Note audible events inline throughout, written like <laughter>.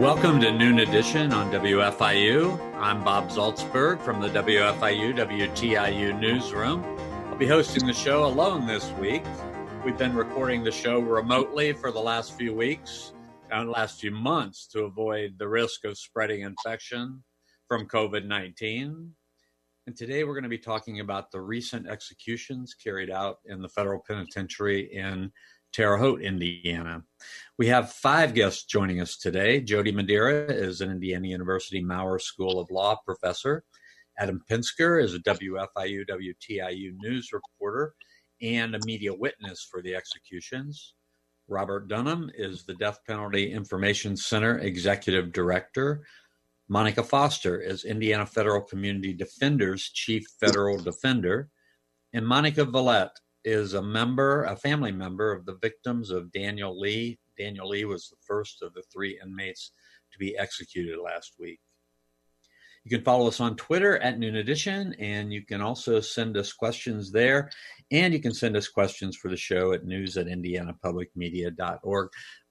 Welcome to Noon Edition on WFIU. I'm Bob Zaltsberg from the WFIU WTIU newsroom. I'll be hosting the show alone this week. We've been recording the show remotely for the last few weeks and uh, last few months to avoid the risk of spreading infection from COVID 19. And today we're going to be talking about the recent executions carried out in the federal penitentiary in Terre Haute, Indiana. We have five guests joining us today. Jody Madeira is an Indiana University Maurer School of Law professor. Adam Pinsker is a WFIU WTIU news reporter and a media witness for the executions. Robert Dunham is the Death Penalty Information Center executive director. Monica Foster is Indiana Federal Community Defenders chief federal defender. And Monica Veillette is a member, a family member of the victims of Daniel Lee. Daniel Lee was the first of the three inmates to be executed last week. You can follow us on Twitter at Noon Edition, and you can also send us questions there. And you can send us questions for the show at news at indianapublicmedia.org.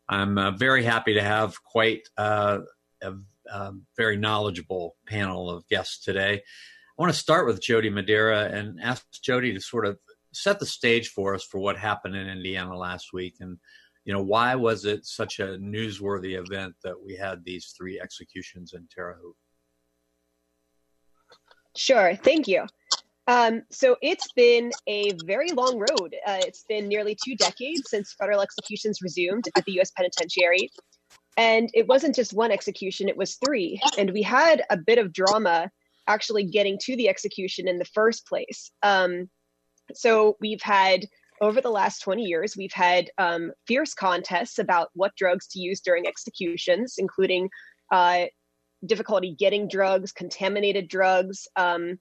I'm uh, very happy to have quite uh, a, a, very knowledgeable panel of guests today. I want to start with Jody Madeira and ask Jody to sort of set the stage for us for what happened in Indiana last week, and you know why was it such a newsworthy event that we had these three executions in Terre Haute? Sure, thank you. Um, so it's been a very long road. Uh, it's been nearly two decades since federal executions resumed at the U.S. Penitentiary. And it wasn't just one execution, it was three. And we had a bit of drama actually getting to the execution in the first place. Um, so we've had over the last 20 years, we've had um, fierce contests about what drugs to use during executions, including uh, difficulty getting drugs, contaminated drugs. Um,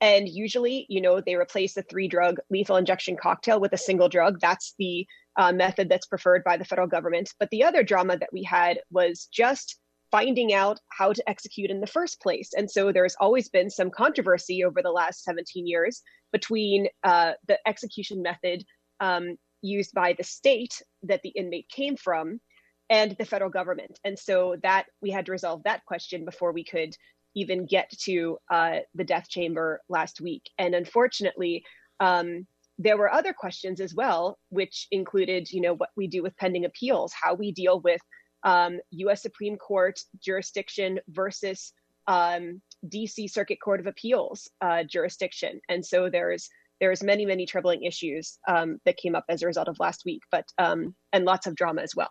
and usually, you know, they replace the three drug lethal injection cocktail with a single drug. That's the uh, method that's preferred by the federal government. But the other drama that we had was just finding out how to execute in the first place. And so there's always been some controversy over the last 17 years between uh, the execution method um, used by the state that the inmate came from and the federal government. And so that we had to resolve that question before we could even get to uh, the death chamber last week. And unfortunately, um, there were other questions as well, which included, you know, what we do with pending appeals, how we deal with um, U.S. Supreme Court jurisdiction versus um, D.C. Circuit Court of Appeals uh, jurisdiction, and so there's there's many many troubling issues um, that came up as a result of last week, but um, and lots of drama as well.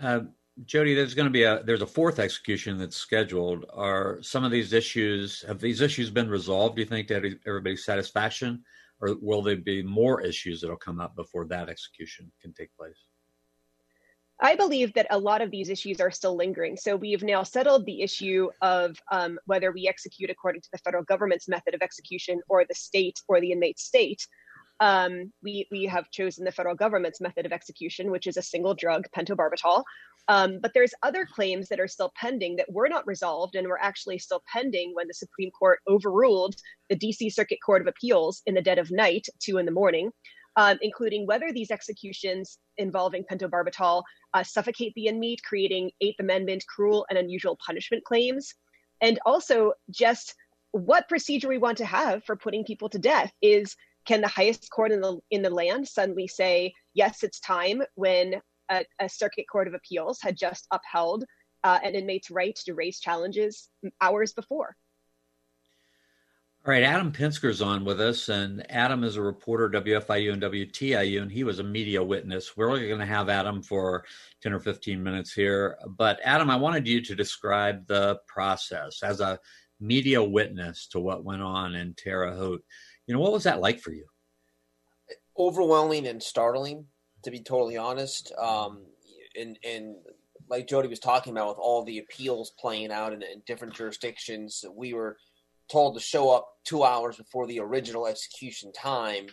Uh, Jody, there's going to be a there's a fourth execution that's scheduled. Are some of these issues have these issues been resolved? Do you think to everybody's satisfaction, or will there be more issues that'll come up before that execution can take place? I believe that a lot of these issues are still lingering. So we've now settled the issue of um, whether we execute according to the federal government's method of execution or the state or the inmate state. Um, we, we have chosen the federal government's method of execution, which is a single drug, pentobarbital. Um, but there's other claims that are still pending that were not resolved and were actually still pending when the Supreme Court overruled the DC Circuit Court of Appeals in the dead of night, two in the morning, um, including whether these executions involving pentobarbital uh, suffocate the inmate, creating Eighth Amendment cruel and unusual punishment claims, and also just what procedure we want to have for putting people to death. Is can the highest court in the in the land suddenly say yes, it's time when a, a circuit court of appeals had just upheld uh, an inmate's right to raise challenges hours before? All right, Adam Pinsker's on with us, and Adam is a reporter, WFIU and WTIU, and he was a media witness. We're only going to have Adam for 10 or 15 minutes here. But, Adam, I wanted you to describe the process as a media witness to what went on in Terre Haute. You know, what was that like for you? Overwhelming and startling, to be totally honest. Um, and and like Jody was talking about, with all the appeals playing out in, in different jurisdictions, we were told to show up two hours before the original execution time,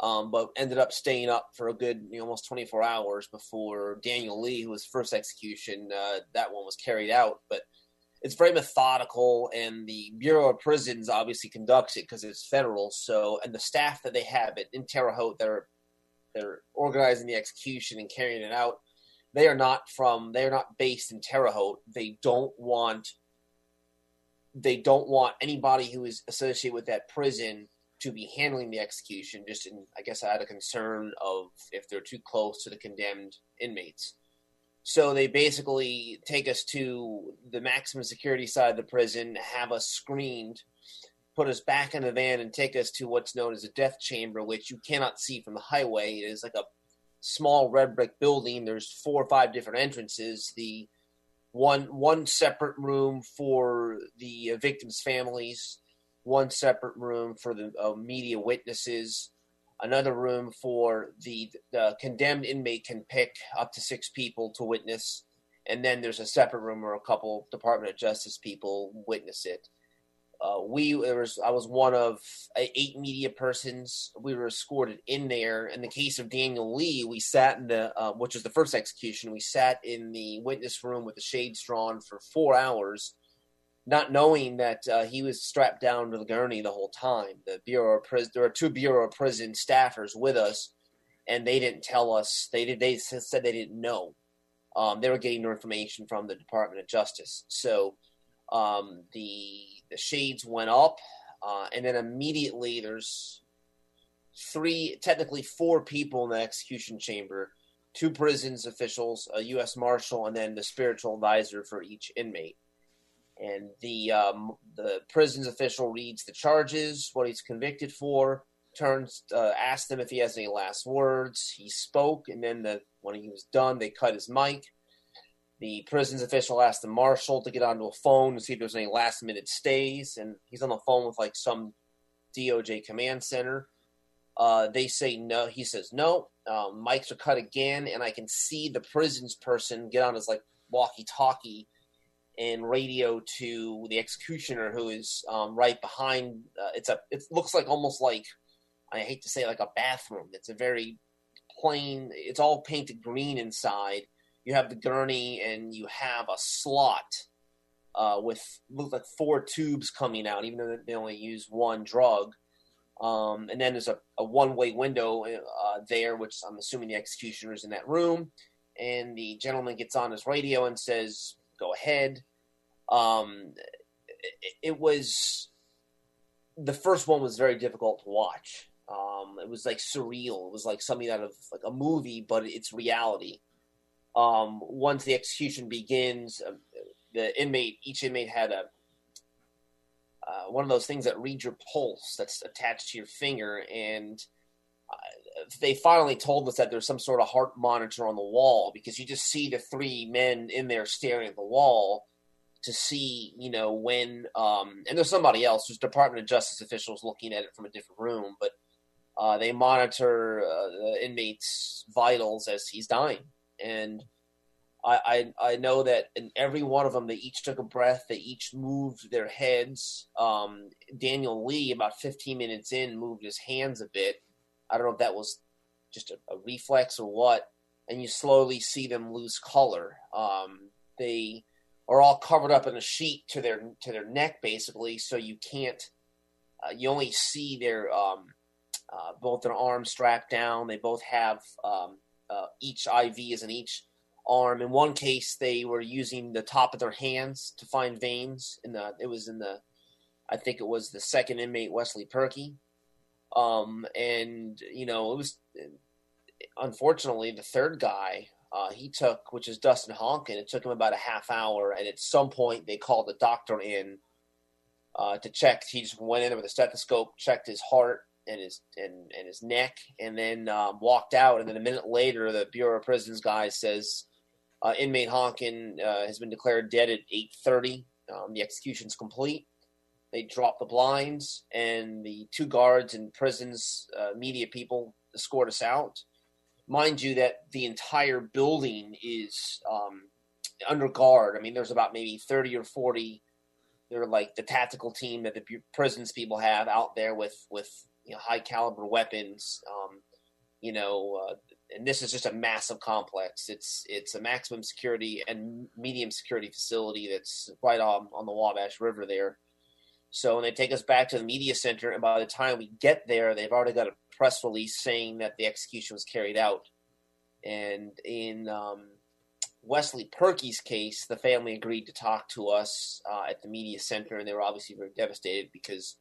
um, but ended up staying up for a good you know, almost 24 hours before Daniel Lee, who was first execution, uh, that one was carried out. But it's very methodical, and the Bureau of Prisons obviously conducts it because it's federal. So, and the staff that they have at in Terre Haute, they're they're organizing the execution and carrying it out. They are not from. They are not based in Terre Haute. They don't want. They don't want anybody who is associated with that prison to be handling the execution. Just in, I guess, I had a concern of if they're too close to the condemned inmates. So they basically take us to the maximum security side of the prison, have us screened, put us back in the van, and take us to what's known as a death chamber, which you cannot see from the highway. It is like a small red brick building. There's four or five different entrances. The one one separate room for the victims' families, one separate room for the uh, media witnesses, another room for the, the condemned inmate can pick up to six people to witness, and then there's a separate room where a couple Department of Justice people witness it. Uh, we there was I was one of eight media persons. We were escorted in there. In the case of Daniel Lee, we sat in the uh, which was the first execution. We sat in the witness room with the shades drawn for four hours not knowing that uh, he was strapped down to the gurney the whole time. The Bureau of Prison, there were two Bureau of Prison staffers with us, and they didn't tell us. They did. They said they didn't know. Um, they were getting their information from the Department of Justice. So um, the the shades went up, uh, and then immediately there's three, technically four people in the execution chamber. Two prisons officials, a U.S. Marshal, and then the spiritual advisor for each inmate and the um, the prison's official reads the charges, what he's convicted for, turns uh, asks him if he has any last words. He spoke, and then the when he was done, they cut his mic. The prison's official asked the marshal to get onto a phone to see if there's any last minute stays, and he's on the phone with like some DOJ command center. Uh, they say no. He says no. Um, mics are cut again, and I can see the prison's person get on his like walkie-talkie and radio to the executioner who is um, right behind. Uh, it's a. It looks like almost like I hate to say like a bathroom. It's a very plain. It's all painted green inside. You have the gurney and you have a slot uh, with look like four tubes coming out, even though they only use one drug. Um, and then there's a, a one way window uh, there, which I'm assuming the executioner is in that room. And the gentleman gets on his radio and says, go ahead. Um, it, it, was the first one was very difficult to watch. Um, it was like surreal. It was like something out of like a movie, but it's reality. Um, once the execution begins, uh, the inmate, each inmate had a uh, one of those things that reads your pulse that's attached to your finger, and they finally told us that there's some sort of heart monitor on the wall because you just see the three men in there staring at the wall to see, you know, when um, and there's somebody else, there's Department of Justice officials looking at it from a different room, but uh, they monitor uh, the inmate's vitals as he's dying, and I, I, I know that in every one of them, they each took a breath, they each moved their heads. Um, Daniel Lee, about 15 minutes in, moved his hands a bit I don't know if that was just a, a reflex or what, and you slowly see them lose color. Um, they are all covered up in a sheet to their to their neck, basically, so you can't. Uh, you only see their um, uh, both their arms strapped down. They both have um, uh, each IV is in each arm. In one case, they were using the top of their hands to find veins. In the it was in the, I think it was the second inmate Wesley Purkey. Um, and you know, it was unfortunately the third guy uh, he took, which is Dustin Honken. It took him about a half hour, and at some point they called the doctor in uh, to check. He just went in with a stethoscope, checked his heart and his and, and his neck, and then um, walked out. And then a minute later, the Bureau of Prisons guy says uh, inmate Honken uh, has been declared dead at eight thirty. Um, the execution's complete. they drop the blinds, and the two guards and prisons uh, media people escort us out. Mind you, that the entire building is um, under guard. I mean, there's about maybe 30 or 40. They're like the tactical team that the prisons people have out there with with you know, high caliber weapons. Um, you know, uh, and this is just a massive complex. It's it's a maximum security and medium security facility that's right on on the Wabash River there. So when they take us back to the media center, and by the time we get there, they've already got a press release saying that the execution was carried out. And in um, Wesley Purkey's case, the family agreed to talk to us uh, at the media center, and they were obviously very devastated because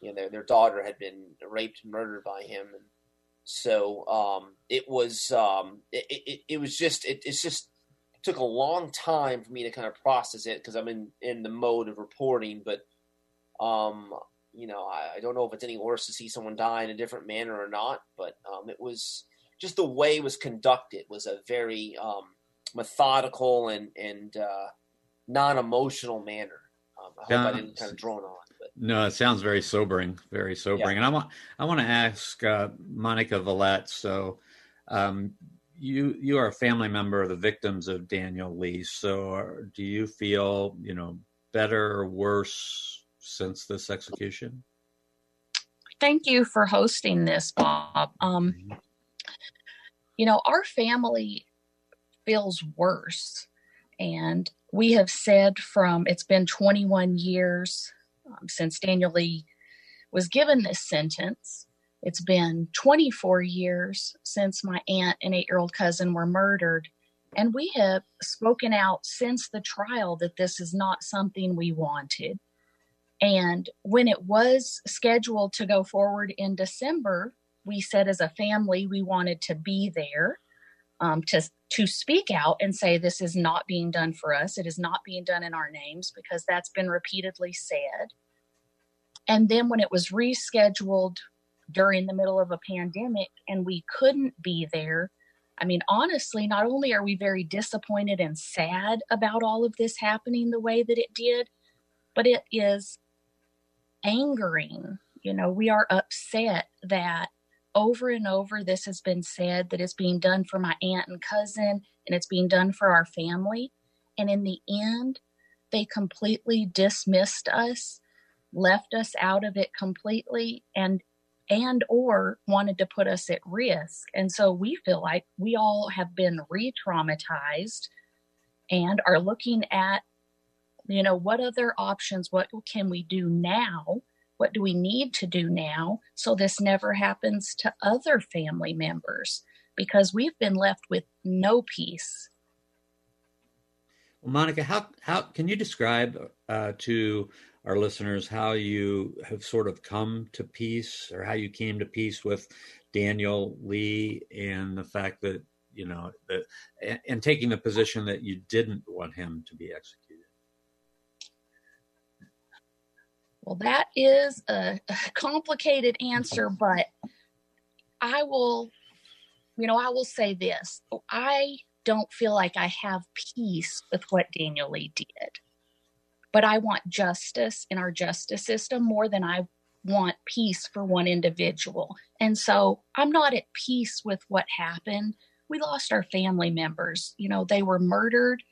you know their their daughter had been raped and murdered by him, and so um, it was um, it, it, it, was just it, it's just it took a long time for me to kind of process it because I'm in in the mode of reporting, but um, you know I, I, don't know if it's any worse to see someone die in a different manner or not, but um, it was just the way it was conducted was a very um, methodical and and uh, non emotional manner. Um, I hope yeah, I didn't kind of drone on. But. No, it sounds very sobering, very sobering. Yeah. And I want I want to ask uh, Monica Veillette. So, um, you you are a family member of the victims of Daniel Lee. So, uh, do you feel you know better or worse since this execution? Thank you for hosting this, Bob. Um, mm-hmm. You know, our family feels worse. And we have said from it's been 21 years um, since Daniel Lee was given this sentence. It's been 24 years since my aunt and eight year old cousin were murdered. And we have spoken out since the trial that this is not something we wanted. And when it was scheduled to go forward in December, we said as a family we wanted to be there um, to to speak out and say this is not being done for us. It is not being done in our names because that's been repeatedly said. And then when it was rescheduled during the middle of a pandemic and we couldn't be there, I mean, honestly, not only are we very disappointed and sad about all of this happening the way that it did, but it is angering. You know, we are upset that over and over this has been said that it's being done for my aunt and cousin and it's being done for our family. And in the end they completely dismissed us left us out of it completely and and or wanted to put us at risk. And so we feel like we all have been re-traumatized and are looking at you know what other options what can we do now what do we need to do now so this never happens to other family members? Because we've been left with no peace. Well, Monica, how how can you describe uh, to our listeners how you have sort of come to peace, or how you came to peace with Daniel Lee, and the fact that you know that, and, and taking the position that you didn't want him to be executed? Well, that is a, complicated answer, but I will, you know, I will say this. I don't feel like I have peace with what Daniel Lee did, but I want justice in our justice system more than I want peace for one individual. And so I'm not at peace with what happened. We lost our family members. You know, they were murdered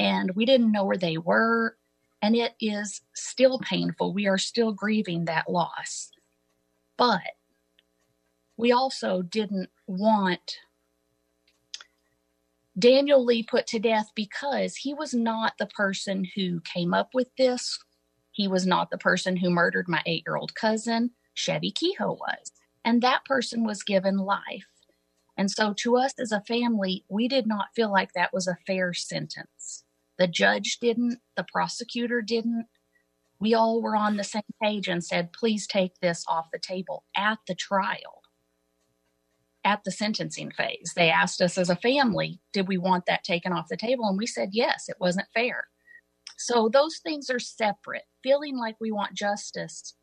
and we didn't know where they were and it is still painful. We are still grieving that loss. But we also didn't want Daniel Lee put to death because he was not the person who came up with this. He was not the person who murdered my eight year old cousin. Chevie Kehoe was. And that person was given life. And so, to us as a family, we did not feel like that was a fair sentence. The judge didn't, the prosecutor didn't. We all were on the same page and said, please take this off the table at the trial, at the sentencing phase. They asked us as a family, did we want that taken off the table? And we said, yes, it wasn't fair. So those things are separate. Feeling like we want justice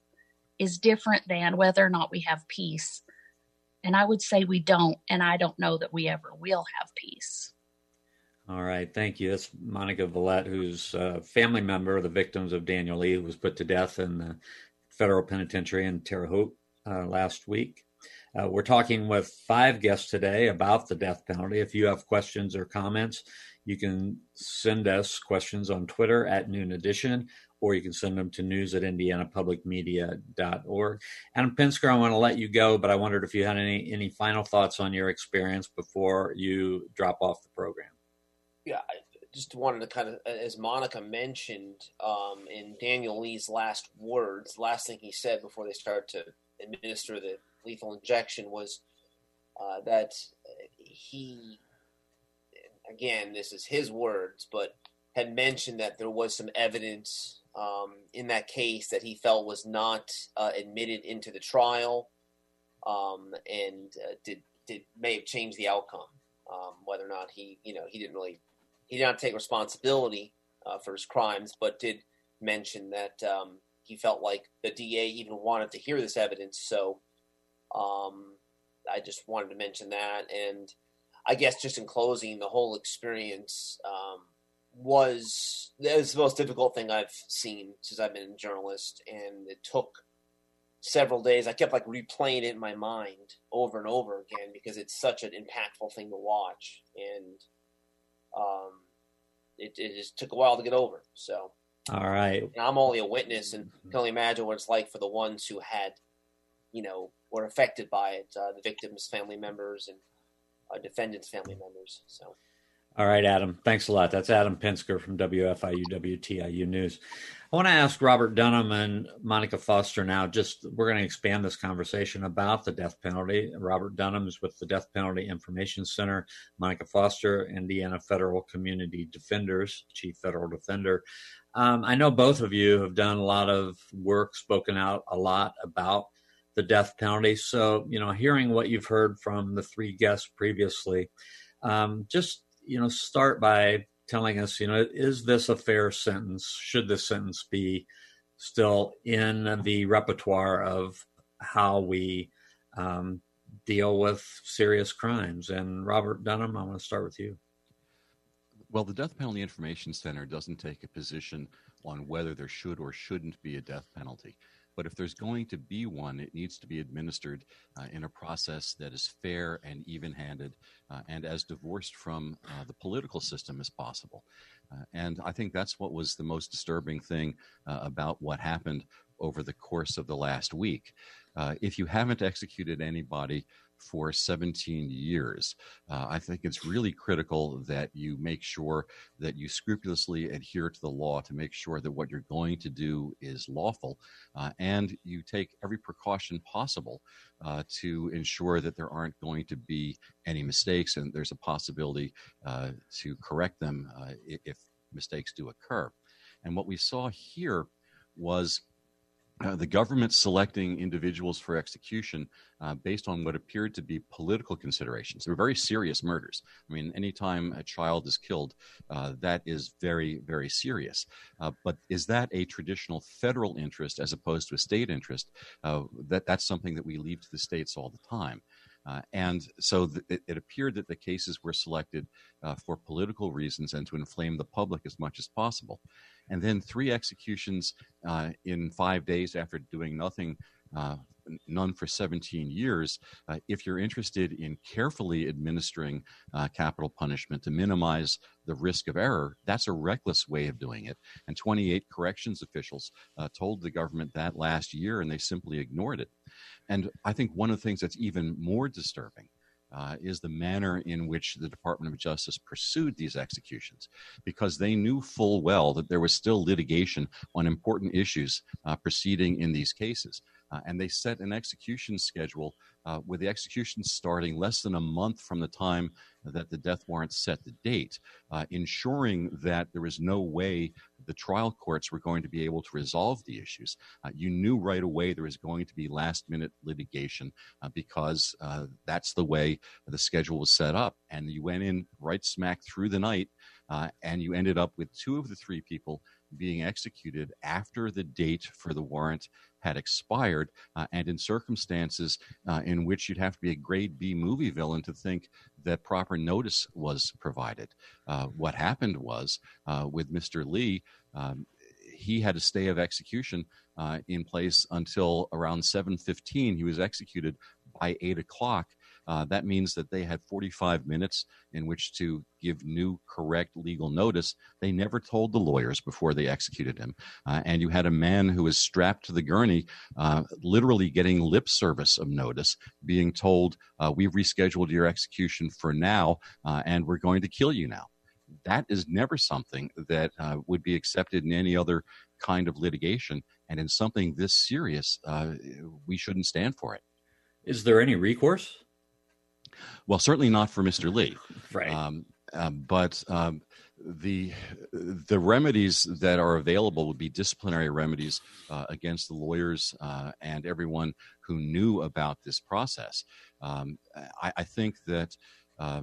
is different than whether or not we have peace. And I would say we don't, and I don't know that we ever will have peace. All right, thank you. That's Monica Veillette, who's a family member of the victims of Daniel Lee, who was put to death in the federal penitentiary in Terre Haute uh, last week. Uh, we're talking with five guests today about the death penalty. If you have questions or comments, you can send us questions on Twitter at Noon Edition, or you can send them to news at indianapublicmedia.org. Adam Pinsker, I want to let you go, but I wondered if you had any, any final thoughts on your experience before you drop off the program. Yeah, I just wanted to kind of, as Monica mentioned um, in Daniel Lee's last words, last thing he said before they started to administer the lethal injection was uh, that he, again, this is his words, but had mentioned that there was some evidence um, in that case that he felt was not uh, admitted into the trial, um, and uh, did did may have changed the outcome. Um, whether or not he, you know, he didn't really he did not take responsibility uh, for his crimes, but did mention that um, he felt like the DA even wanted to hear this evidence. So um, I just wanted to mention that. And I guess just in closing, the whole experience um, was, was the most difficult thing I've seen since I've been a journalist. And it took several days. I kept like replaying it in my mind over and over again because it's such an impactful thing to watch. And um, it, it just took a while to get over. So all right. And I'm only a witness and can only imagine what it's like for the ones who had, you know, were affected by it, uh, the victims' family members and uh, defendants' family members. So. All right, Adam. Thanks a lot. That's Adam Pinsker from WFIU WTIU News. I want to ask Robert Dunham and Monica Foster now. Just we're going to expand this conversation about the death penalty. Robert Dunham is with the Death Penalty Information Center. Monica Foster, Indiana Federal Community Defenders, Chief Federal Defender. Um, I know both of you have done a lot of work, spoken out a lot about the death penalty. So, you know, hearing what you've heard from the three guests previously, um, just, you know, start by telling us, you know, is this a fair sentence? Should this sentence be still in the repertoire of how we um, deal with serious crimes? And Robert Dunham, I want to start with you. Well, the Death Penalty Information Center doesn't take a position on whether there should or shouldn't be a death penalty. But if there's going to be one, it needs to be administered uh, in a process that is fair and even handed uh, and as divorced from uh, the political system as possible. Uh, and I think that's what was the most disturbing thing uh, about what happened over the course of the last week. Uh, if you haven't executed anybody for 17 years. Uh, I think it's really critical that you make sure that you scrupulously adhere to the law to make sure that what you're going to do is lawful uh, and you take every precaution possible uh, to ensure that there aren't going to be any mistakes and there's a possibility uh, to correct them uh, if mistakes do occur. And what we saw here was uh, the government selecting individuals for execution uh, based on what appeared to be political considerations. They were very serious murders. I mean, anytime a child is killed, uh, that is very, very serious. Uh, but is that a traditional federal interest as opposed to a state interest? Uh, that that's something that we leave to the states all the time. Uh, and so th- it, it, appeared that the cases were selected uh, for political reasons and to inflame the public as much as possible. And then three executions uh, in five days after doing nothing, uh, none for 17 years. Uh, if you're interested in carefully administering uh, capital punishment to minimize the risk of error, that's a reckless way of doing it. And 28 corrections officials told the government that last year, and they simply ignored it. And I think one of the things that's even more disturbing uh, is the manner in which the Department of Justice pursued these executions, because they knew full well that there was still litigation on important issues uh, proceeding in these cases. Uh, and they set an execution schedule uh, with the execution starting less than a month from the time that the death warrant set the date, uh, ensuring that there was no way the trial courts were going to be able to resolve the issues. Uh, you knew right away there was going to be last minute litigation uh, because uh, that's the way the schedule was set up. And you went in right smack through the night, and you ended up with two of the three people being executed after the date for the warrant had expired, uh, and in circumstances uh, in which you'd have to be a grade B movie villain to think that proper notice was provided. Uh, what happened was uh, with Mr. Lee, um, he had a stay of execution uh, in place until around 7:15. He was executed by eight o'clock. Uh, that means that they had 45 minutes in which to give new, correct legal notice. They never told the lawyers before they executed him. Uh, and you had a man who was strapped to the gurney, uh, literally getting lip service of notice, being told, uh, We've rescheduled your execution for now, uh, and we're going to kill you now. That is never something that uh, would be accepted in any other kind of litigation. And in something this serious, we shouldn't stand for it. Is there any recourse? Well, certainly not for Mr. Lee. Right. Um, um, but um, the the remedies that are available would be disciplinary remedies uh, against the lawyers uh, and everyone who knew about this process. Um, I, I, think that uh,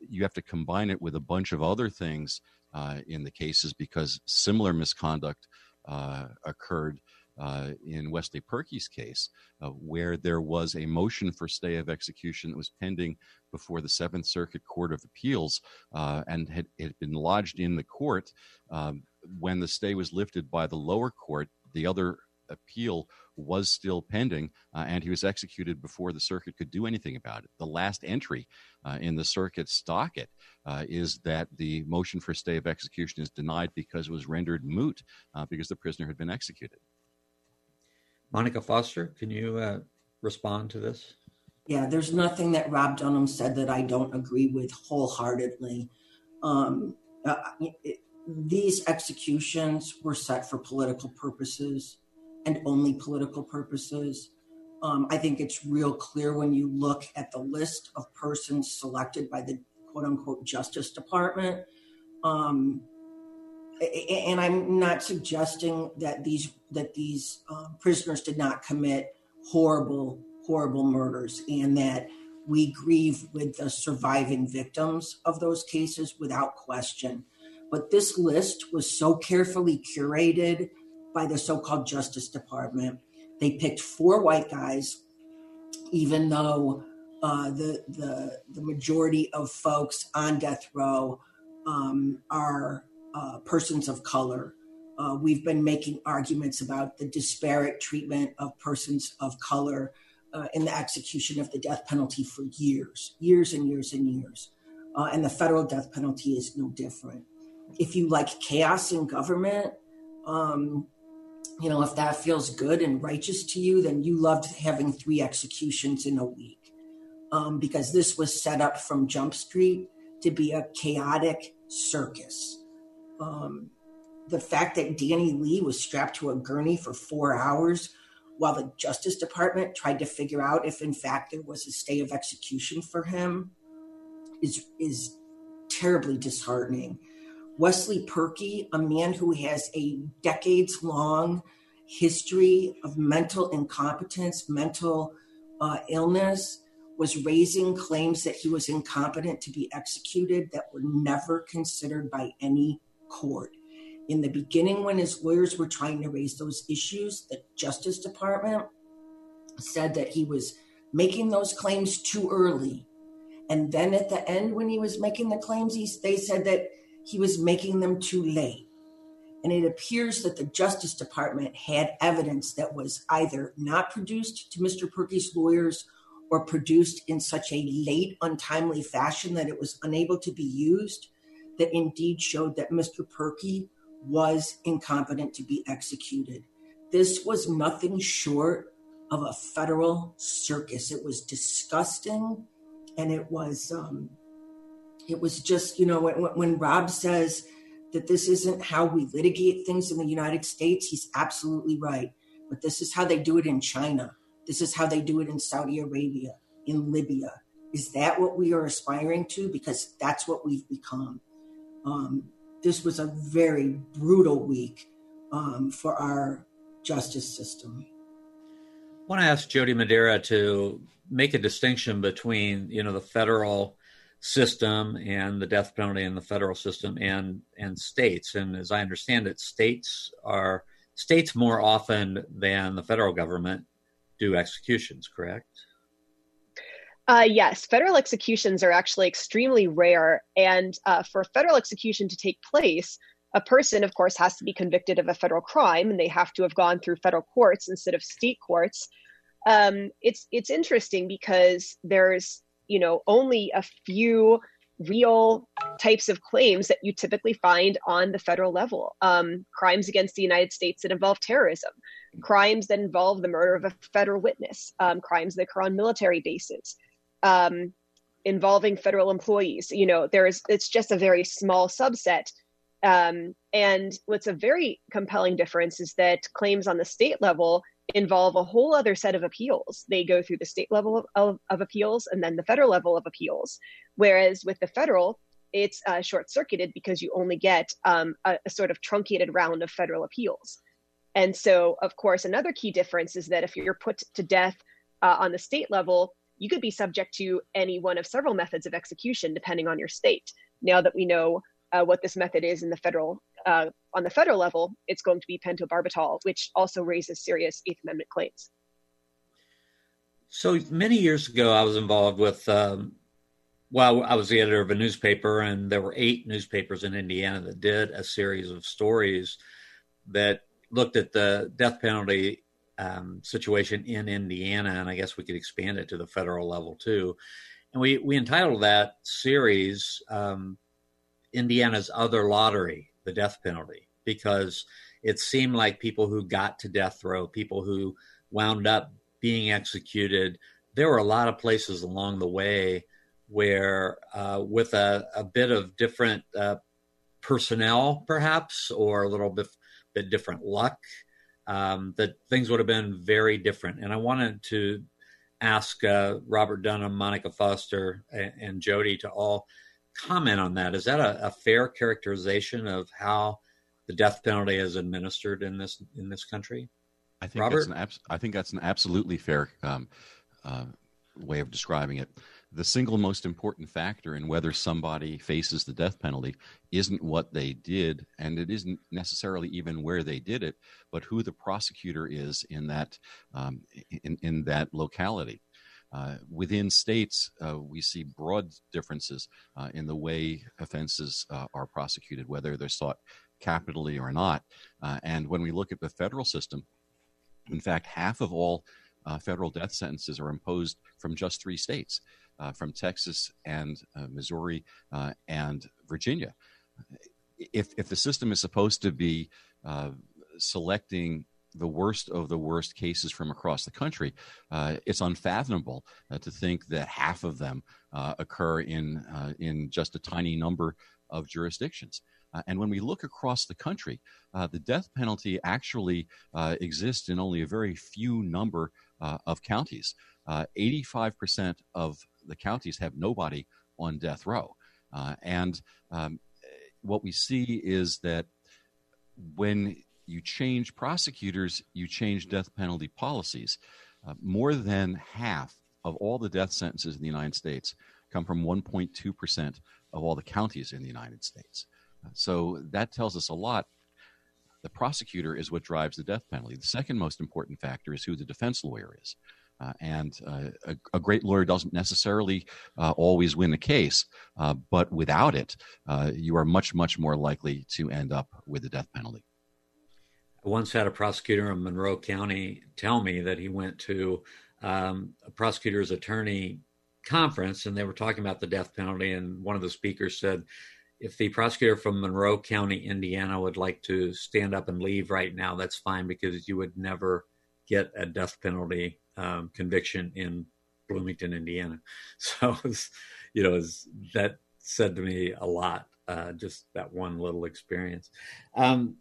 you have to combine it with a bunch of other things uh, in the cases because similar misconduct uh, occurred uh, in Wesley Purkey's case, uh, where there was a motion for stay of execution that was pending before the Seventh Circuit Court of Appeals uh, and had, had, been lodged in the court. Um, when the stay was lifted by the lower court, the other appeal was still pending, uh, and he was executed before the circuit could do anything about it. The last entry uh, in the circuit's docket uh, is that the motion for stay of execution is denied because it was rendered moot uh, because the prisoner had been executed. Monica Foster, can you uh, respond to this? Yeah, there's nothing that Rob Dunham said that I don't agree with wholeheartedly. Um, uh, it, these executions were set for political purposes and only political purposes. Um, I think it's real clear when you look at the list of persons selected by the quote unquote Justice Department. Um, and I'm not suggesting that these that these um, prisoners did not commit horrible horrible murders and that we grieve with the surviving victims of those cases without question. But this list was so carefully curated by the so-called Justice Department. They picked four white guys, even though uh, the the the majority of folks on death row um, are uh, persons of color. Uh, we've been making arguments about the disparate treatment of persons of color uh, in the execution of the death penalty for years, years and years and years. Uh, and the federal death penalty is no different. If you like chaos in government, um, you know, if that feels good and righteous to you, then you loved having three executions in a week. Um, because this was set up from Jump Street to be a chaotic circus um, the fact that Danny Lee was strapped to a gurney for four hours while the Justice Department tried to figure out if, in fact, there was a stay of execution for him is is terribly disheartening. Wesley Purkey, a man who has a decades long history of mental incompetence, mental uh, illness, was raising claims that he was incompetent to be executed that were never considered by any court. In the beginning, when his lawyers were trying to raise those issues, the Justice Department said that he was making those claims too early. And then at the end, when he was making the claims, he, they said that he was making them too late. And it appears that the Justice Department had evidence that was either not produced to Mr. Purkey's lawyers or produced in such a late, untimely fashion that it was unable to be used that indeed showed that Mr. Purkey was incompetent to be executed. This was nothing short of a federal circus. It was disgusting, and it was um, it was just you know when, when Rob says that this isn't how we litigate things in the United States, he's absolutely right. But this is how they do it in China. This is how they do it in Saudi Arabia, in Libya. Is that what we are aspiring to? Because that's what we've become. Um, this was a very brutal week um, for our justice system. I want to ask Jody Madeira to make a distinction between, you know, the federal system and the death penalty in the federal system and and states. And as I understand it, states are states more often than the federal government do executions, correct? Uh, yes, federal executions are actually extremely rare. And uh, for a federal execution to take place, a person, of course, has to be convicted of a federal crime, and they have to have gone through federal courts instead of state courts. Um, it's it's interesting because there's you know only a few real types of claims that you typically find on the federal level um, crimes against the united states that involve terrorism crimes that involve the murder of a federal witness um, crimes that occur on military bases um, involving federal employees you know there's it's just a very small subset um, and what's a very compelling difference is that claims on the state level involve a whole other set of appeals. They go through the state level of, of, of appeals and then the federal level of appeals. Whereas with the federal, it's uh, short circuited because you only get um, a, a, sort of truncated round of federal appeals. And so, of course, another key difference is that if you're put to death uh, on the state level, you could be subject to any one of several methods of execution depending on your state. Now that we know uh, what this method is in the federal uh, on the federal level, it's going to be pentobarbital, which also raises serious Eighth Amendment claims. So many years ago, I was involved with. Um, well, I was the editor of a newspaper, and there were eight newspapers in Indiana that did a series of stories that looked at the death penalty um, situation in Indiana, and I guess we could expand it to the federal level too. And we we entitled that series um, Indiana's other lottery, the death penalty, because it seemed like people who got to death row, people who wound up being executed, there were a lot of places along the way where, uh, with a, a, bit of different uh, personnel, perhaps, or a little bit, bit different luck, um, that things would have been very different. And I wanted to ask uh, Robert Dunham, Monica Foster, and, and Jody to all comment on that. Is that a, a fair characterization of how the death penalty is administered in this in this country? I think Robert? that's an abs- I think that's an absolutely fair um, uh, way of describing it. The single most important factor in whether somebody faces the death penalty isn't what they did, and it isn't necessarily even where they did it, but who the prosecutor is in that um, in, in that locality. Uh, within states, uh, we see broad differences uh, in the way offenses uh, are prosecuted, whether they're sought capitally or not. Uh, and when we look at the federal system, in fact, half of all uh, federal death sentences are imposed from just three states from Texas and Missouri and Virginia. If, if the system is supposed to be selecting the worst of the worst cases from across the country, uh, it's unfathomable uh, to think that half of them uh, occur in uh, in just a tiny number of jurisdictions. Uh, and when we look across the country, uh, the death penalty actually exists in only a very few number of counties. Eighty-five percent of the counties have nobody on death row, and um, what we see is that when you change prosecutors, you change death penalty policies. Uh, more than half of all the death sentences in the United States come from 1.2% of all the counties in the United States. Uh, so that tells us a lot. The prosecutor is what drives the death penalty. The second most important factor is who the defense lawyer is. Uh, and uh, a, a, great lawyer doesn't necessarily uh, always win a case, uh, but without it, uh, you are much, much more likely to end up with the death penalty. I once had a prosecutor in Monroe County tell me that he went to um, a prosecutor's attorney conference and they were talking about the death penalty. And one of the speakers said, if the prosecutor from Monroe County, Indiana would like to stand up and leave right now, that's fine because you would never get a death penalty um, conviction in Bloomington, Indiana. <laughs> So, you know, that said to me a lot, uh, just that one little experience. Um,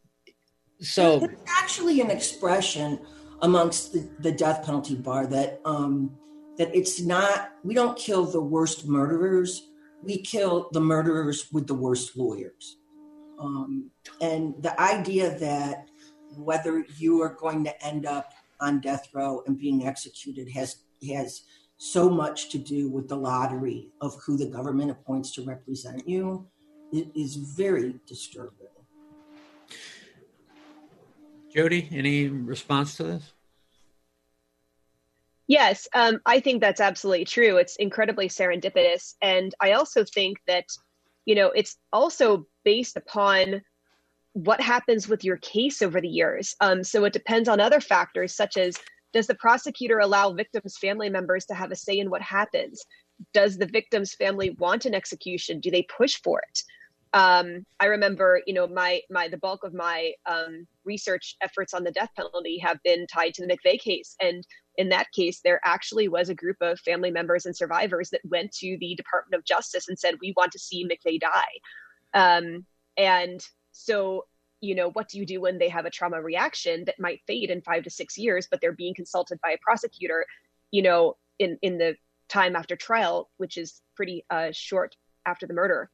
so there's actually an expression amongst the, the death penalty bar that um, that it's not we don't kill the worst murderers, we kill the murderers with the worst lawyers. Um, and the idea that whether you are going to end up on death row and being executed has has so much to do with the lottery of who the government appoints to represent you it is very disturbing Jody, any response to this? Yes, um, I think that's absolutely true. It's incredibly serendipitous. And I also think that, you know, it's also based upon what happens with your case over the years. Um, so it depends on other factors, such as does the prosecutor allow victims' family members to have a say in what happens? Does the victim's family want an execution? Do they push for it? Um, I remember, you know, my my the bulk of my um, research efforts on the death penalty have been tied to the McVeigh case, and in that case, there actually was a group of family members and survivors that went to the Department of Justice and said, "We want to see McVeigh die." Um, and so, you know, what do you do when they have a trauma reaction that might fade in five to six years, but they're being consulted by a prosecutor, you know, in in the time after trial, which is pretty uh, short after the murder.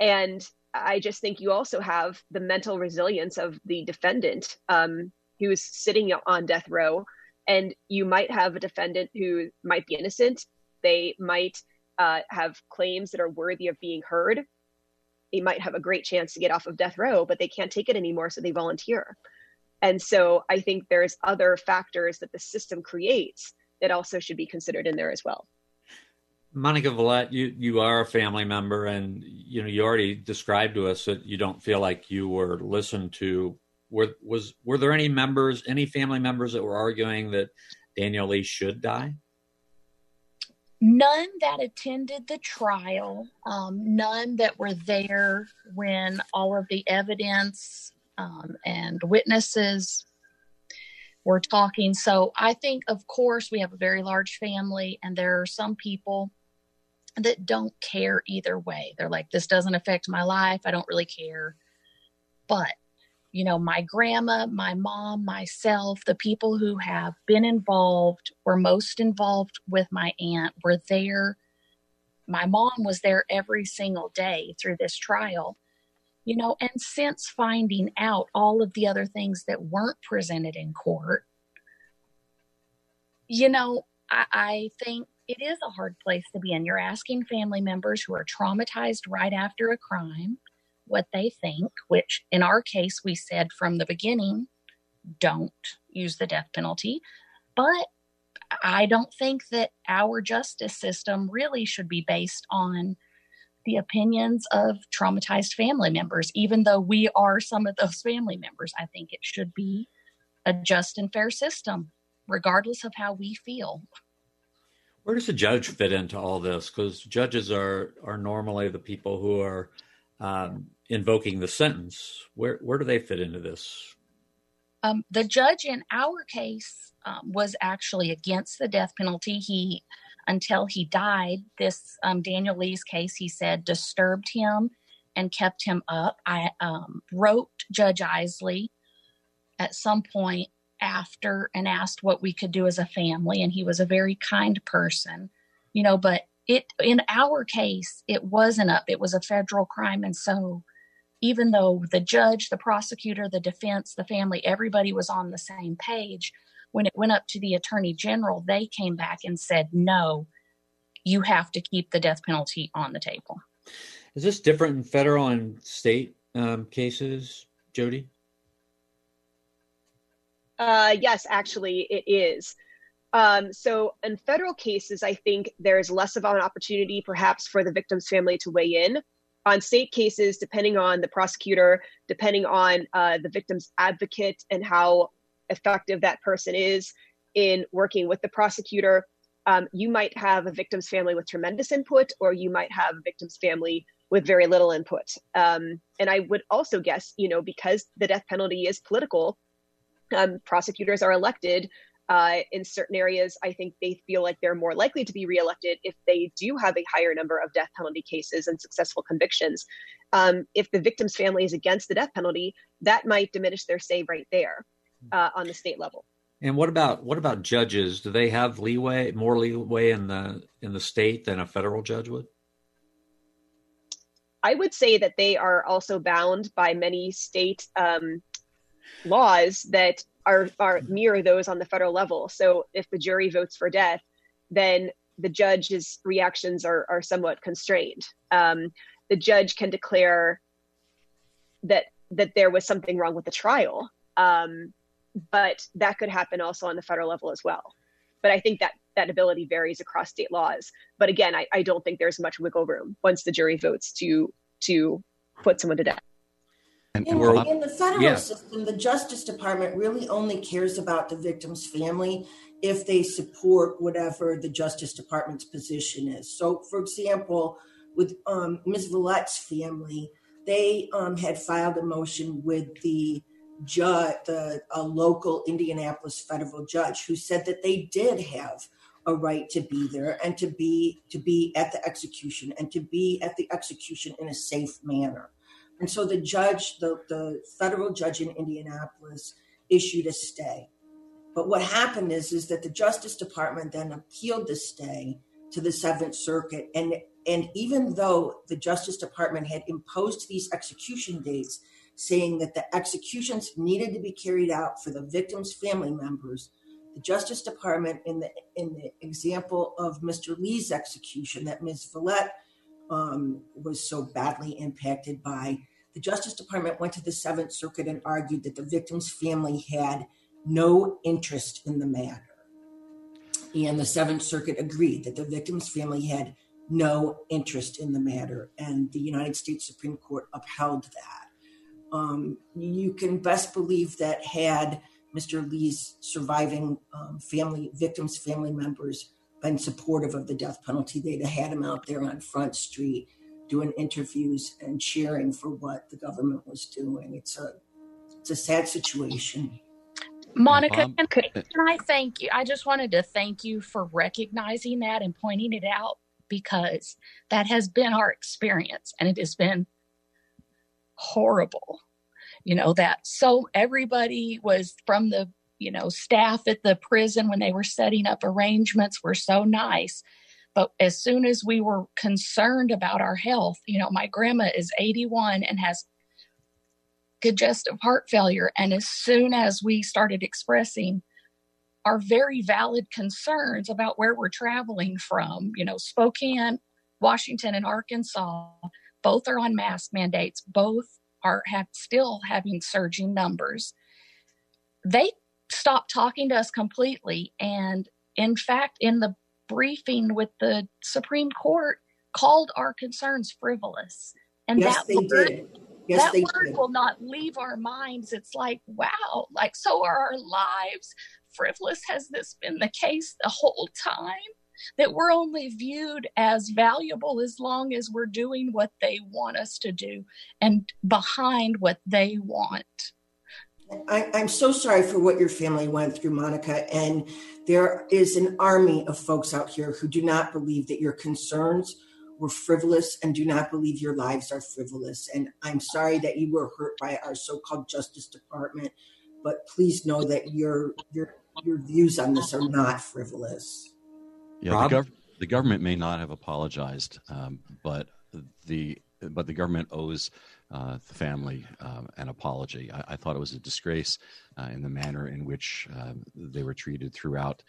And I just think you also have the mental resilience of the defendant um, who is sitting on death row. And you might have a defendant who might be innocent. They might uh, have claims that are worthy of being heard. They might have a great chance to get off of death row, but they can't take it anymore, so they volunteer. And so I think there's other factors that the system creates that also should be considered in there as well. Monica Veillette, you, you are a family member, and you know you already described to us that you don't feel like you were listened to. Were was were there any members, any family members that were arguing that Daniel Lee should die? None that attended the trial, um, none that were there when all of the evidence um, and witnesses were talking. So I think, of course, we have a very large family, and there are some people that don't care either way. They're like, this doesn't affect my life. I don't really care. But, you know, my grandma, my mom, myself, the people who have been involved, were most involved with my aunt, were there. My mom was there every single day through this trial. You know, and since finding out all of the other things that weren't presented in court, you know, I, I think it is a hard place to be in. You're asking family members who are traumatized right after a crime what they think, which in our case, we said from the beginning, don't use the death penalty. But I don't think that our justice system really should be based on the opinions of traumatized family members, even though we are some of those family members. I think it should be a just and fair system, regardless of how we feel. Where does the judge fit into all this? Because judges are are normally the people who are um, invoking the sentence. Where where do they fit into this? Um, the judge in our case um, was actually against the death penalty. He, until he died, this um, Daniel Lee's case, he said disturbed him and kept him up. I um, wrote Judge Eisele at some point after and asked what we could do as a family and he was a very kind person you know but it in our case it wasn't up it was a federal crime and so even though the judge the prosecutor the defense the family everybody was on the same page when it went up to the attorney general they came back and said no you have to keep the death penalty on the table is this different in federal and state um, cases jody uh, yes, actually, it is. Um, so, in federal cases, I think there's less of an opportunity, perhaps, for the victim's family to weigh in. On state cases, depending on the prosecutor, depending on uh, the victim's advocate and how effective that person is in working with the prosecutor, um, you might have a victim's family with tremendous input, or you might have a victim's family with very little input. Um, and I would also guess, you know, because the death penalty is political, um, prosecutors are elected uh, in certain areas, I think they feel like they're more likely to be reelected if they do have a higher number of death penalty cases and successful convictions. Um, if the victim's family is against the death penalty, that might diminish their say right there uh, on the state level. And what about what about judges? Do they have leeway, more leeway in the in the state than a federal judge would? I would say that they are also bound by many state um, laws that are are mirror those on the federal level. So if the jury votes for death, then the judge's reactions are are somewhat constrained. Um, the judge can declare that that there was something wrong with the trial, Um, but that could happen also on the federal level as well. But I think that that ability varies across state laws. But again, I, I don't think there's much wiggle room once the jury votes to to put someone to death. And, in, in the federal yeah. system, the Justice Department really only cares about the victim's family if they support whatever the Justice Department's position is. So, for example, with um, Ms. Veillette's family, they um, had filed a motion with the judge, the a local Indianapolis federal judge, who said that they did have a right to be there and to be to be at the execution and to be at the execution in a safe manner. And so the judge, the, the federal judge in Indianapolis, issued a stay. But what happened is, is that the Justice Department then appealed the stay to the Seventh Circuit. And, and even though the Justice Department had imposed these execution dates, saying that the executions needed to be carried out for the victim's family members, the Justice Department, in the in the example of Mr. Lee's execution that Ms. Veillette um, was so badly impacted by, the Justice Department went to the Seventh Circuit and argued that the victim's family had no interest in the matter. And the Seventh Circuit agreed that the victim's family had no interest in the matter, and the United States Supreme Court upheld that. Um, you can best believe that had Mr. Lee's surviving um, family victims' family members been supportive of the death penalty, they'd have had him out there on Front Street doing interviews and cheering for what the government was doing. It's a it's a sad situation. Monica, can, uh, can I thank you? I just wanted to thank you for recognizing that and pointing it out because that has been our experience and it has been horrible. You know, that so everybody was from the, you know, staff at the prison when they were setting up arrangements were so nice. But as soon as we were concerned about our health, you know, my grandma is 81 and has congestive heart failure. And as soon as we started expressing our very valid concerns about where we're traveling from, you know, Spokane, Washington, and Arkansas, both are on mask mandates, both are have still having surging numbers. They stopped talking to us completely. And in fact, in the briefing with the Supreme Court, called our concerns frivolous. And yes, that word. Yes, that they word did. will not leave our minds. It's like, wow, like so are our lives. Frivolous has this been the case the whole time? That we're only viewed as valuable as long as we're doing what they want us to do and behind what they want. I, I'm so sorry for what your family went through, Monica. And there is an army of folks out here who do not believe that your concerns were frivolous and do not believe your lives are frivolous. And I'm sorry that you were hurt by our so-called Justice Department, but please know that your your your views on this are not frivolous. Yeah, the, gov- the, government may not have apologized, um, but the but the government owes uh, the family um, an apology. I, I, thought it was a disgrace uh, in the manner in which uh, they were treated throughout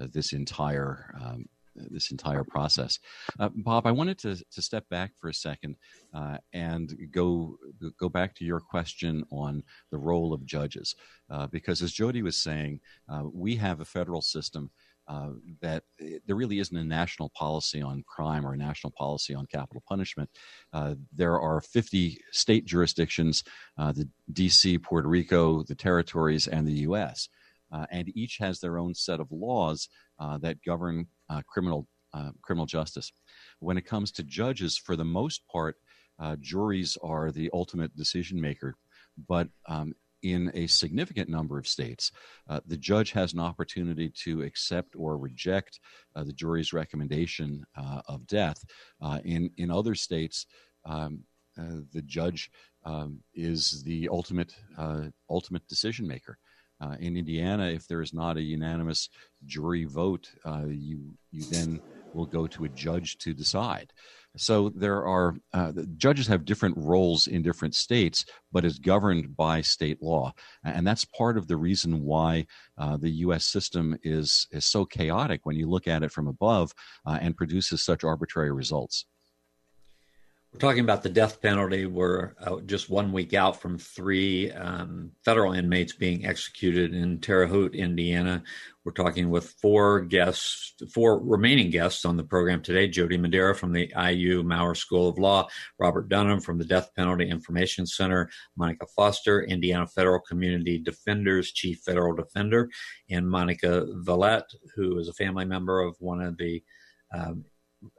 uh, this entire um, this entire process. Uh, Bob, I wanted to, to step back for a second uh, and go go back to your question on the role of judges, uh, because as Jody was saying, we have a federal system uh, that there really isn't a national policy on crime or a national policy on capital punishment. Uh, there are 50 state jurisdictions uh, the DC, Puerto Rico, the territories, and the U.S., uh, and each has their own set of laws uh, that govern criminal, criminal justice. When it comes to judges, for the most part, juries are the ultimate decision maker. But um, in a significant number of states, uh, the judge has an opportunity to accept or reject uh, the jury's recommendation uh, of death. Uh, in in other states, um, uh, the judge um, is the ultimate uh, ultimate decision maker. in Indiana, if there is not a unanimous jury vote, you you then will go to a judge to decide. So there are uh, judges have different roles in different states, but is governed by state law, and that's part of the reason why uh, the U.S. system is is so chaotic when you look at it from above uh, and produces such arbitrary results. We're talking about the death penalty. We're uh, just one week out from three um, federal inmates being executed in Terre Haute, Indiana. We're talking with four guests, four remaining guests on the program today Jody Madeira from the IU Maurer School of Law, Robert Dunham from the Death Penalty Information Center, Monica Foster, Indiana Federal Community Defenders Chief Federal Defender, and Monica Veillette, who is a family member of one of the um,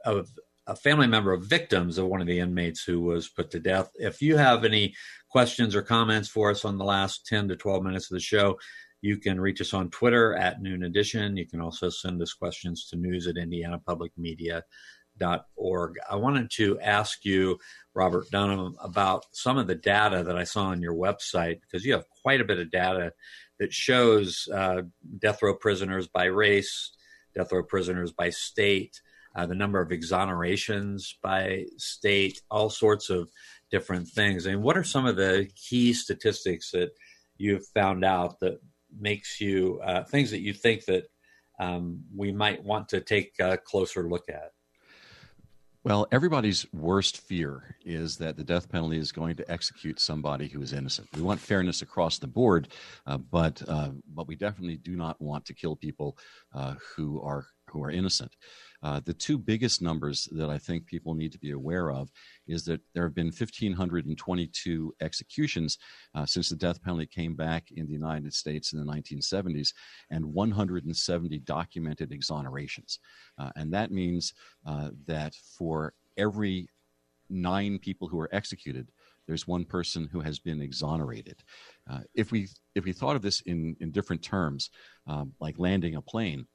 of a family member of victims of one of the inmates who was put to death. If you have any questions or comments for us on the last 10 to 12 minutes of the show, you can reach us on Twitter at Noon Edition. You can also send us questions to news at indianapublicmedia.org. I wanted to ask you, Robert Dunham, about some of the data that I saw on your website, because you have quite a bit of data that shows uh, death row prisoners by race, death row prisoners by state, uh, the number of exonerations by state, all sorts of different things. And what are some of the key statistics that you've found out that makes you uh, things that you think that um, we might want to take a closer look at? Well, everybody's worst fear is that the death penalty is going to execute somebody who is innocent. We want fairness across the board, uh, but uh, but we definitely do not want to kill people uh, who are who are innocent. Uh, the two biggest numbers that I think people need to be aware of is that there have been 1,522 executions uh, since the death penalty came back in the United States in the 1970s, and 170 documented exonerations. Uh, and that means uh, that for every nine people who are executed, there's one person who has been exonerated. Uh, if we if we thought of this in in different terms, um, like landing a plane,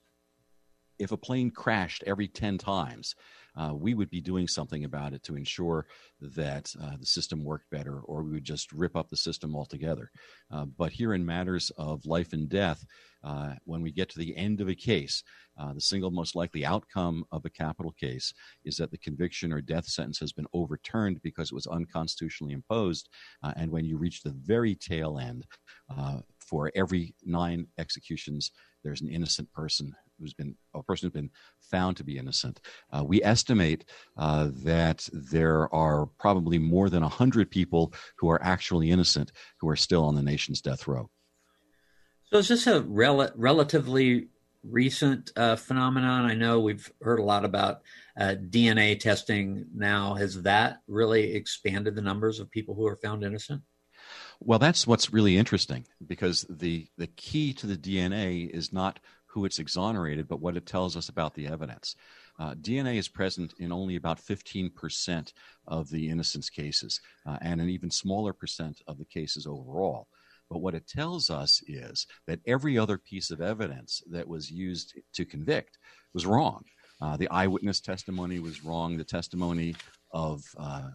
if a plane crashed every 10 times, uh, we would be doing something about it to ensure that uh, the system worked better, or we would just rip up the system altogether. Uh, but here, in matters of life and death, uh, when we get to the end of a case, uh, the single most likely outcome of a capital case is that the conviction or death sentence has been overturned because it was unconstitutionally imposed. Uh, and when you reach the very tail end, for every nine executions, there's an innocent person who's been a person who's been found to be innocent. Uh, we estimate uh, that there are probably more than hundred people who are actually innocent who are still on the nation's death row. So is this a rel- relatively recent uh, phenomenon? I know we've heard a lot about uh, DNA testing now. Has that really expanded the numbers of people who are found innocent? Well, that's what's really interesting because the the key to the DNA is not who it's exonerated, but what it tells us about the evidence. Uh, DNA is present in only about 15% of the innocence cases, uh, and an even smaller percent of the cases overall. But what it tells us is that every other piece of evidence that was used to convict was wrong. Uh, the eyewitness testimony was wrong. The testimony of uh,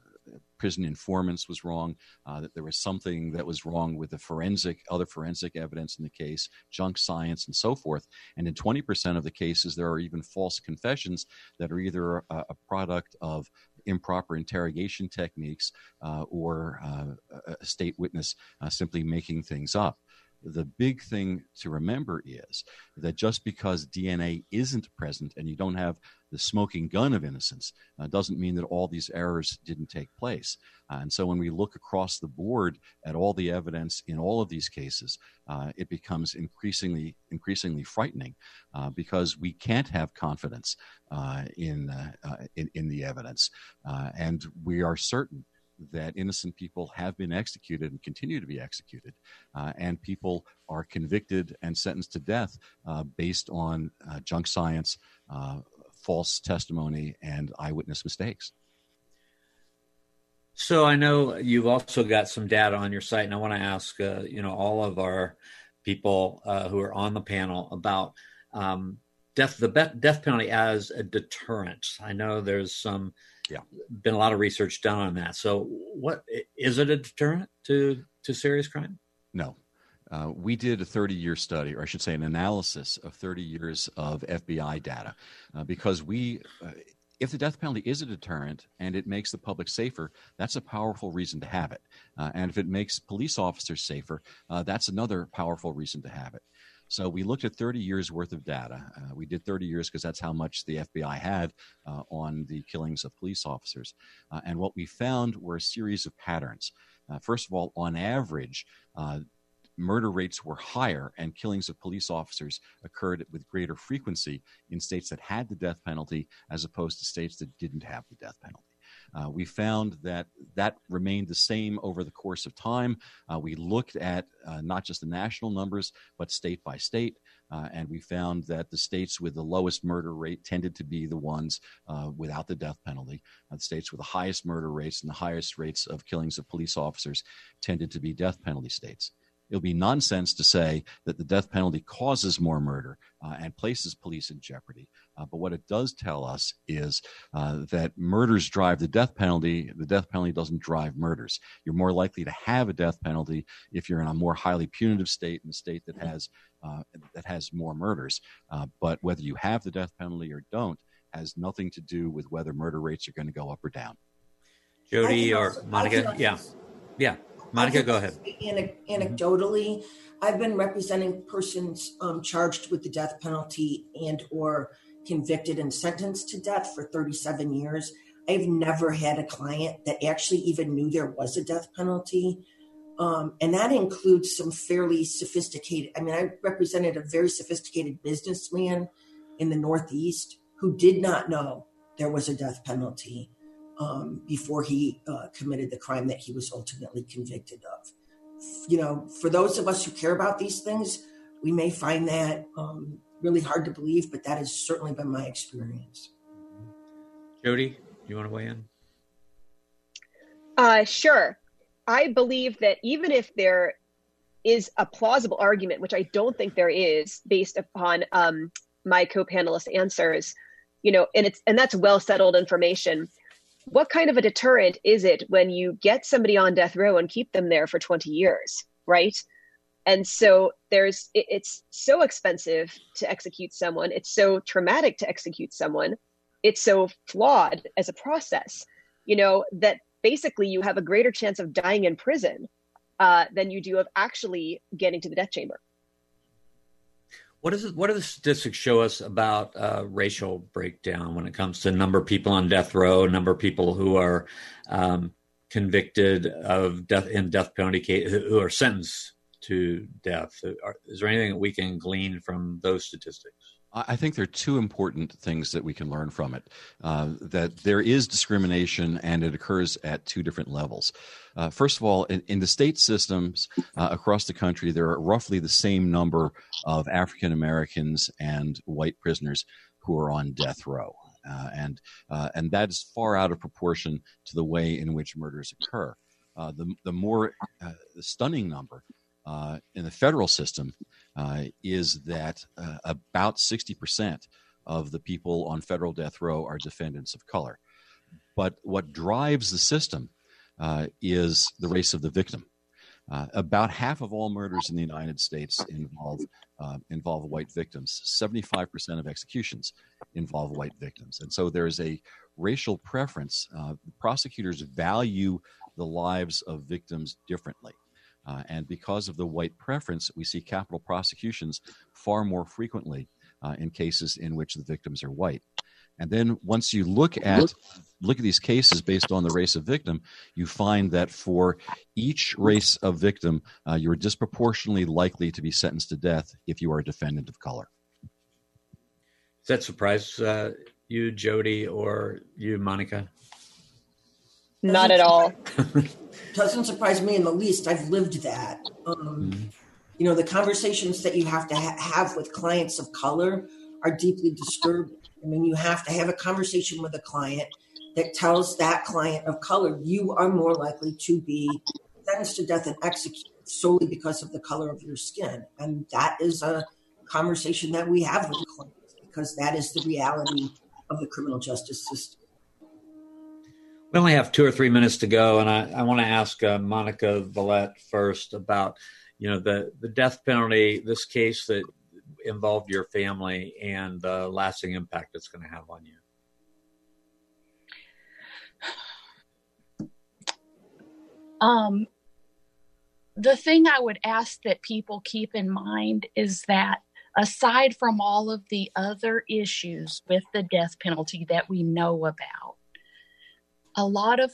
prison informants was wrong, uh, that there was something that was wrong with the forensic, other forensic evidence in the case, junk science, and so forth. And in 20% of the cases, there are even false confessions that are either a, a product of improper interrogation techniques uh, or uh, a state witness uh, simply making things up the big thing to remember is that just because DNA isn't present and you don't have the smoking gun of innocence uh, doesn't mean that all these errors didn't take place. Uh, and so when we look across the board at all the evidence in all of these cases, uh, it becomes increasingly increasingly frightening uh, because we can't have confidence uh, in, uh, in, in the evidence, and we are certain that innocent people have been executed and continue to be executed, uh, and people are convicted and sentenced to death uh, based on uh, junk science, uh, false testimony, and eyewitness mistakes. So I know you've also got some data on your site, and I want to ask, uh, you know, all of our people uh, who are on the panel about um, death, the death penalty as a deterrent. I know there's some yeah been a lot of research done on that so what is it a deterrent to to serious crime no uh, we did a 30 year study, or I should say, an analysis of 30 years of FBI data, uh, because we, uh, if the death penalty is a deterrent and it makes the public safer, that's a powerful reason to have it. Uh, and if it makes police officers safer, uh, that's another powerful reason to have it. So we looked at 30 years worth of data. Uh, we did 30 years because that's how much the FBI had uh, on the killings of police officers. Uh, and what we found were a series of patterns. Uh, first of all, on average, uh, murder rates were higher and killings of police officers occurred with greater frequency in states that had the death penalty as opposed to states that didn't have the death penalty. Uh, we found that that remained the same over the course of time. Uh, we looked at uh, not just the national numbers, but state by state, uh, and we found that the states with the lowest murder rate tended to be the ones uh, without the death penalty. Uh, the states with the highest murder rates and the highest rates of killings of police officers tended to be death penalty states it'll be nonsense to say that the death penalty causes more murder uh, and places police in jeopardy. Uh, but what it does tell us is uh, that murders drive the death penalty. The death penalty doesn't drive murders. You're more likely to have a death penalty if you're in a more highly punitive state, in a state that has uh, that has more murders. Uh, but whether you have the death penalty or don't has nothing to do with whether murder rates are going to go up or down. Jody or Monica, yeah, yeah. Monica, go ahead. Anecdotally, I've been representing persons um, charged with the death penalty and or convicted and sentenced to death for 37 years. I've never had a client that actually even knew there was a death penalty. Um, and that includes some fairly sophisticated, I mean, I represented a very sophisticated businessman in the Northeast who did not know there was a death penalty um, before he uh, committed the crime that he was ultimately convicted of. You know, for those of us who care about these things, we may find that um, really hard to believe, but that has certainly been my experience. Jody, you want to weigh in? Uh, sure. I believe that even if there is a plausible argument, which I don't think there is, based upon um, my co-panelist answers, you know, and it's and that's well settled information what kind of a deterrent is it when you get somebody on death row and keep them there for 20 years right? And so there's it, it's so expensive to execute someone. It's so traumatic to execute someone. It's so flawed as a process you know that basically you have a greater chance of dying in prison uh, than you do of actually getting to the death chamber what is it? What do the statistics show us about uh, racial breakdown when it comes to number of people on death row, number of people who are um, convicted of death in death penalty case, who are sentenced to death? Is there anything that we can glean from those statistics? I think there are two important things that we can learn from it. Uh, that there is discrimination and it occurs at two different levels. Uh, first of all, in, in the state systems uh, across the country, there are roughly the same number of African Americans and white prisoners who are on death row. Uh, and uh, and that is far out of proportion to the way in which murders occur. Uh, the the more the stunning number in the federal system uh, is that uh, about 60% of the people on federal death row are defendants of color. But what drives the system uh, is the race of the victim. Uh, about half of all murders in the United States involve uh, involve white victims. Seventy-five percent of executions involve white victims, and so there is a racial preference. Uh, prosecutors value the lives of victims differently. Uh, and because of the white preference, we see capital prosecutions far more frequently uh, in cases in which the victims are white. And then once you look at look at these cases based on the race of victim, you find that for each race of victim, uh, you're disproportionately likely to be sentenced to death if you are a defendant of color. Does that surprise uh, you, Jody, or you, Monica? Not at all. <laughs> doesn't surprise me in the least. I've lived that. Um, mm-hmm. You know, the conversations that you have to ha- have with clients of color are deeply disturbing. I mean, you have to have a conversation with a client that tells that client of color you are more likely to be sentenced to death and executed solely because of the color of your skin. And that is a conversation that we have with clients because that is the reality of the criminal justice system. We only have two or three minutes to go, and I, I want to ask uh, Monica Veillette first about, you know, the the death penalty, this case that involved your family, and the lasting impact it's going to have on you. Um, the thing I would ask that people keep in mind is that aside from all of the other issues with the death penalty that we know about, a lot of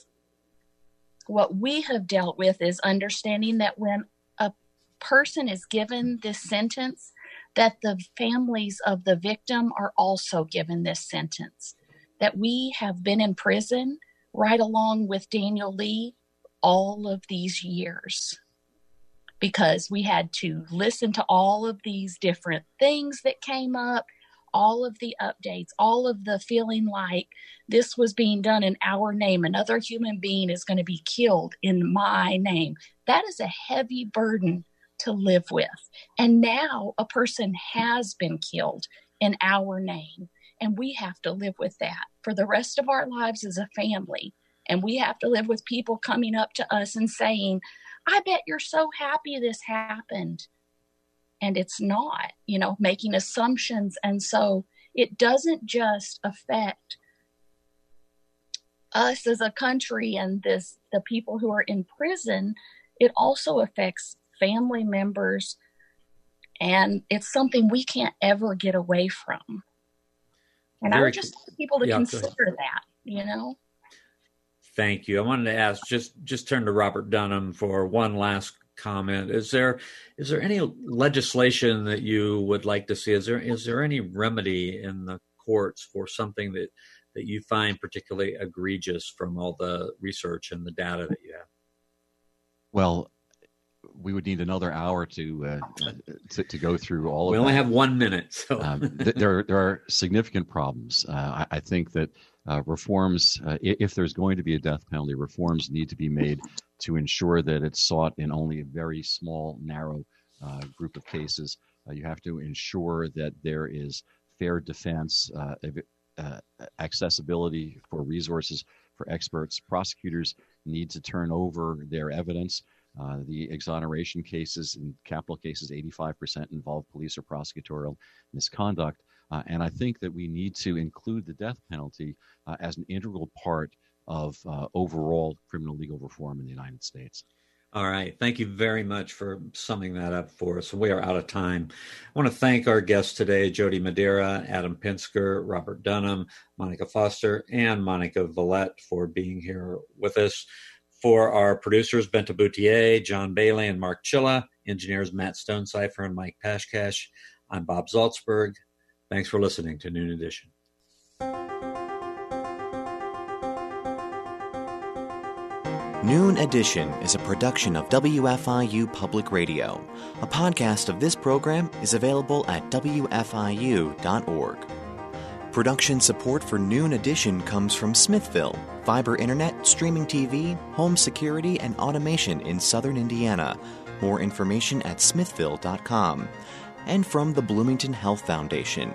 what we have dealt with is understanding that when a person is given this sentence, that the families of the victim are also given this sentence. That we have been in prison right along with Daniel Lee all of these years because we had to listen to all of these different things that came up, all of the updates, all of the feeling like this was being done in our name. Another human being is going to be killed in my name. That is a heavy burden to live with. And now a person has been killed in our name. And we have to live with that for the rest of our lives as a family. And we have to live with people coming up to us and saying, I bet you're so happy this happened. And it's not, you know, making assumptions. And so it doesn't just affect us as a country and this the people who are in prison. It also affects family members. And it's something we can't ever get away from. And Very, i would just want people to yeah, consider that you know? Thank you. I wanted to ask just just turn to Robert Dunham for one last comment. Is there is there any legislation that you would like to see? Is there is there any remedy in the courts for something that that you find particularly egregious from all the research and the data that you have? Well, we would need another hour to uh, to, to, go through all we of. We only that. have one minute, so um, th- there there are significant problems. Uh, I, I, think that uh, reforms, uh, if there's going to be a death penalty, reforms need to be made to ensure that it's sought in only a very small, narrow uh, group of cases. Uh, you have to ensure that there is fair defense, uh, uh, accessibility for resources for experts. Prosecutors need to turn over their evidence. the exoneration cases in capital cases, 85% involve police or prosecutorial misconduct. Uh, and I think that we need to include the death penalty uh, as an integral part of uh, overall criminal legal reform in the United States. All right. Thank you very much for summing that up for us. We are out of time. I want to thank our guests today Jody Madeira, Adam Pinsker, Robert Dunham, Monica Foster, and Monica Veillette for being here with us. For our producers, Benta Boutier, John Bailey, and Mark Chilla, engineers Matt Stonecipher and Mike Pashkash, I'm Bob Zaltsberg. Thanks for listening to Noon Edition. Noon Edition is a production of WFIU Public Radio. A podcast of this program is available at WFIU.org. Production support for Noon Edition comes from Smithville, fiber internet, streaming TV, home security, and automation in southern Indiana. More information at smithville.com and from the Bloomington Health Foundation,